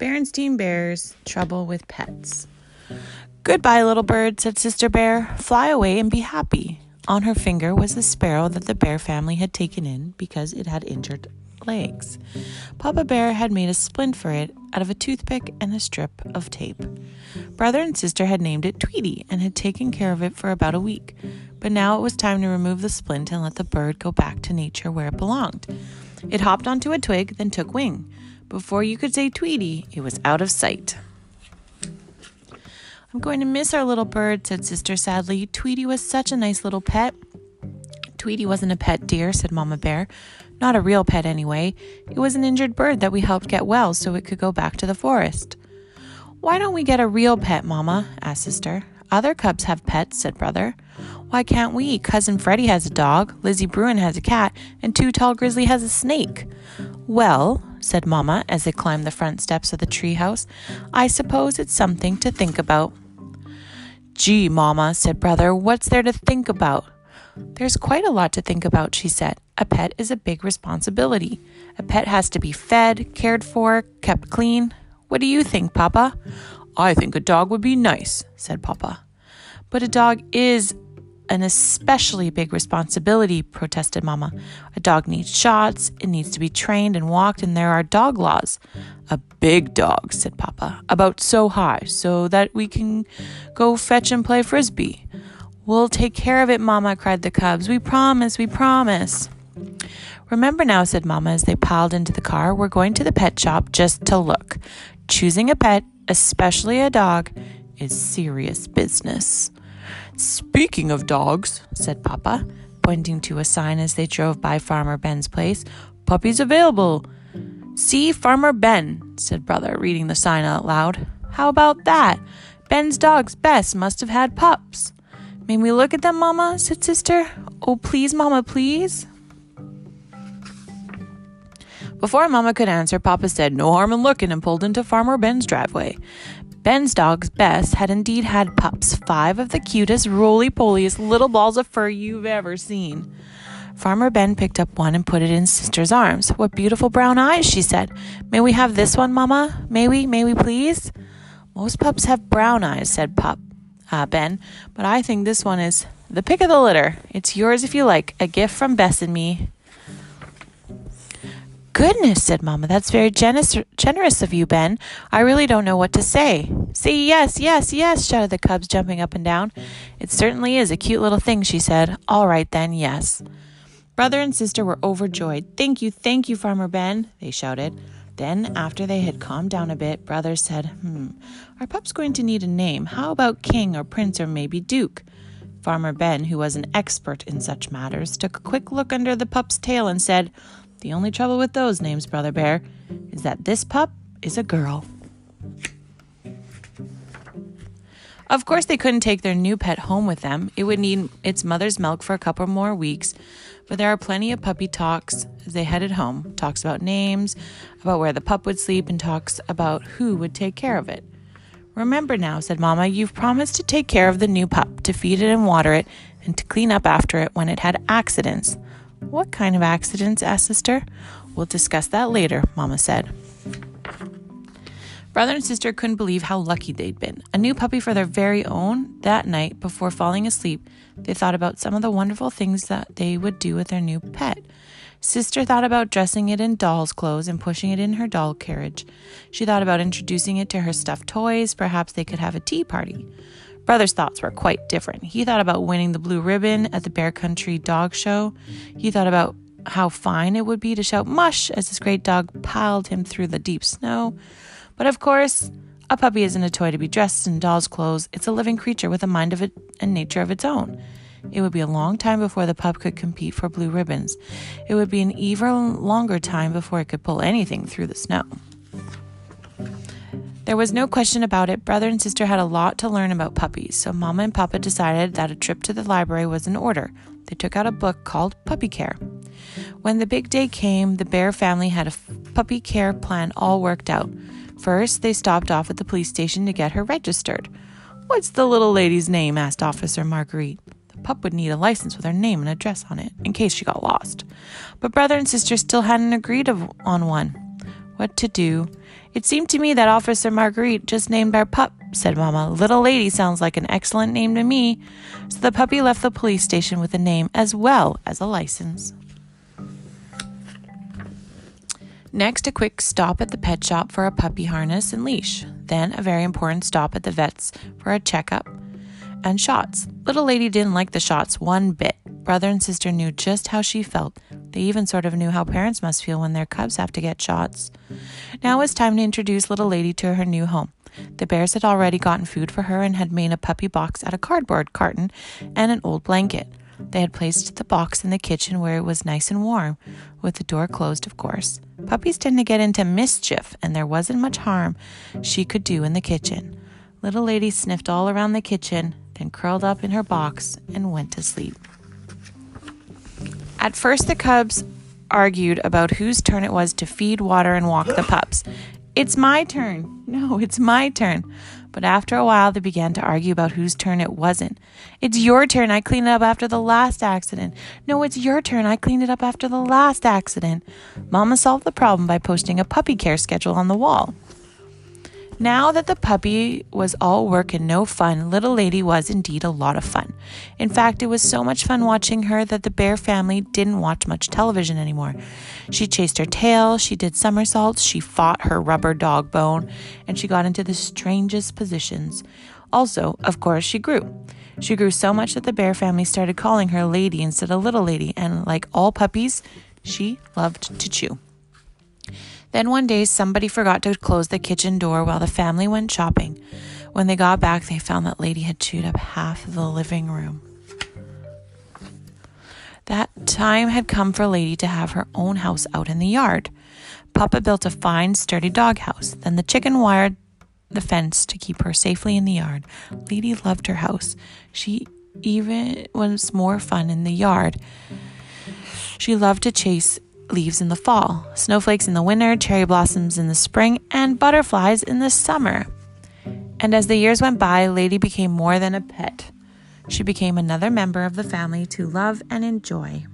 Berenstain Bear's Trouble with Pets. Goodbye, little bird, said Sister Bear. Fly away and be happy. On her finger was the sparrow that the bear family had taken in because it had injured legs. Papa Bear had made a splint for it out of a toothpick and a strip of tape. Brother and sister had named it Tweety and had taken care of it for about a week, but now it was time to remove the splint and let the bird go back to nature where it belonged. It hopped onto a twig, then took wing. Before you could say Tweety, it was out of sight. I'm going to miss our little bird, said Sister sadly. Tweety was such a nice little pet. Tweety wasn't a pet, dear, said Mama Bear. Not a real pet, anyway. It was an injured bird that we helped get well so it could go back to the forest. Why don't we get a real pet, Mama? asked Sister. Other cubs have pets, said Brother. Why can't we? Cousin Freddie has a dog, Lizzie Bruin has a cat, and Too-Tall Grizzly has a snake. Well, said Mamma as they climbed the front steps of the treehouse, I suppose it's something to think about. Gee, Mamma, said Brother, what's there to think about? There's quite a lot to think about, she said. A pet is a big responsibility. A pet has to be fed, cared for, kept clean. What do you think, Papa? I think a dog would be nice, said Papa. But a dog is an especially big responsibility, protested Mama. A dog needs shots, it needs to be trained and walked, and there are dog laws. A big dog, said Papa, about so high, so that we can go fetch and play frisbee. We'll take care of it, Mama, cried the cubs. We promise, we promise. Remember now, said Mama as they piled into the car, we're going to the pet shop just to look. Choosing a pet, especially a dog, is serious business. Speaking of dogs, said Papa, pointing to a sign as they drove by Farmer Ben's place, puppies available. See Farmer Ben, said Brother, reading the sign out loud. How about that? Ben's dogs, Bess, must have had pups. May we look at them, Mama? said Sister. Oh, please, Mama, please. Before Mama could answer, Papa said, No harm in looking, and pulled into Farmer Ben's driveway. Ben's dog, Bess, had indeed had pups, five of the cutest, roly poliest little balls of fur you've ever seen. Farmer Ben picked up one and put it in Sister's arms. What beautiful brown eyes, she said. May we have this one, Mamma? May we? May we please? Most pups have brown eyes, said Pup, uh, Ben, but I think this one is the pick of the litter. It's yours if you like, a gift from Bess and me goodness, said Mamma. That's very generous, generous of you, Ben. I really don't know what to say. Say yes, yes, yes, shouted the cubs, jumping up and down. It certainly is a cute little thing, she said. All right, then, yes. Brother and sister were overjoyed. Thank you, thank you, Farmer Ben, they shouted. Then, after they had calmed down a bit, Brother said, Hmm, our pup's going to need a name. How about King or Prince or maybe Duke? Farmer Ben, who was an expert in such matters, took a quick look under the pup's tail and said, the only trouble with those names, Brother Bear, is that this pup is a girl. Of course, they couldn't take their new pet home with them. It would need its mother's milk for a couple more weeks, but there are plenty of puppy talks as they headed home. Talks about names, about where the pup would sleep, and talks about who would take care of it. Remember now, said Mamma, you've promised to take care of the new pup, to feed it and water it, and to clean up after it when it had accidents. What kind of accidents? asked Sister. We'll discuss that later, Mamma said. Brother and sister couldn't believe how lucky they'd been. A new puppy for their very own. That night, before falling asleep, they thought about some of the wonderful things that they would do with their new pet. Sister thought about dressing it in doll's clothes and pushing it in her doll carriage. She thought about introducing it to her stuffed toys. Perhaps they could have a tea party. Brother's thoughts were quite different. He thought about winning the blue ribbon at the Bear Country Dog Show. He thought about how fine it would be to shout mush as his great dog piled him through the deep snow. But of course, a puppy isn't a toy to be dressed in doll's clothes. It's a living creature with a mind of it and nature of its own. It would be a long time before the pup could compete for blue ribbons. It would be an even longer time before it could pull anything through the snow. There was no question about it. Brother and sister had a lot to learn about puppies, so Mama and Papa decided that a trip to the library was in order. They took out a book called Puppy Care. When the big day came, the Bear family had a puppy care plan all worked out. First, they stopped off at the police station to get her registered. What's the little lady's name? asked Officer Marguerite. The pup would need a license with her name and address on it, in case she got lost. But brother and sister still hadn't agreed on one. What to do. It seemed to me that Officer Marguerite just named our pup, said Mamma. Little Lady sounds like an excellent name to me. So the puppy left the police station with a name as well as a license. Next, a quick stop at the pet shop for a puppy harness and leash. Then, a very important stop at the vet's for a checkup and shots. Little Lady didn't like the shots one bit. Brother and sister knew just how she felt. They even sort of knew how parents must feel when their cubs have to get shots. Now it was time to introduce Little Lady to her new home. The bears had already gotten food for her and had made a puppy box out of cardboard carton and an old blanket. They had placed the box in the kitchen where it was nice and warm, with the door closed, of course. Puppies tend to get into mischief, and there wasn't much harm she could do in the kitchen. Little Lady sniffed all around the kitchen, then curled up in her box and went to sleep. At first, the cubs argued about whose turn it was to feed, water, and walk the pups. It's my turn. No, it's my turn. But after a while, they began to argue about whose turn it wasn't. It's your turn. I cleaned it up after the last accident. No, it's your turn. I cleaned it up after the last accident. Mama solved the problem by posting a puppy care schedule on the wall. Now that the puppy was all work and no fun, Little Lady was indeed a lot of fun. In fact, it was so much fun watching her that the bear family didn't watch much television anymore. She chased her tail, she did somersaults, she fought her rubber dog bone, and she got into the strangest positions. Also, of course, she grew. She grew so much that the bear family started calling her Lady instead of Little Lady, and like all puppies, she loved to chew. Then one day, somebody forgot to close the kitchen door while the family went shopping. When they got back, they found that Lady had chewed up half of the living room. That time had come for Lady to have her own house out in the yard. Papa built a fine, sturdy doghouse. Then the chicken wired the fence to keep her safely in the yard. Lady loved her house. She even was more fun in the yard. She loved to chase leaves in the fall, snowflakes in the winter, cherry blossoms in the spring, and butterflies in the summer. And as the years went by, Lady became more than a pet. She became another member of the family to love and enjoy.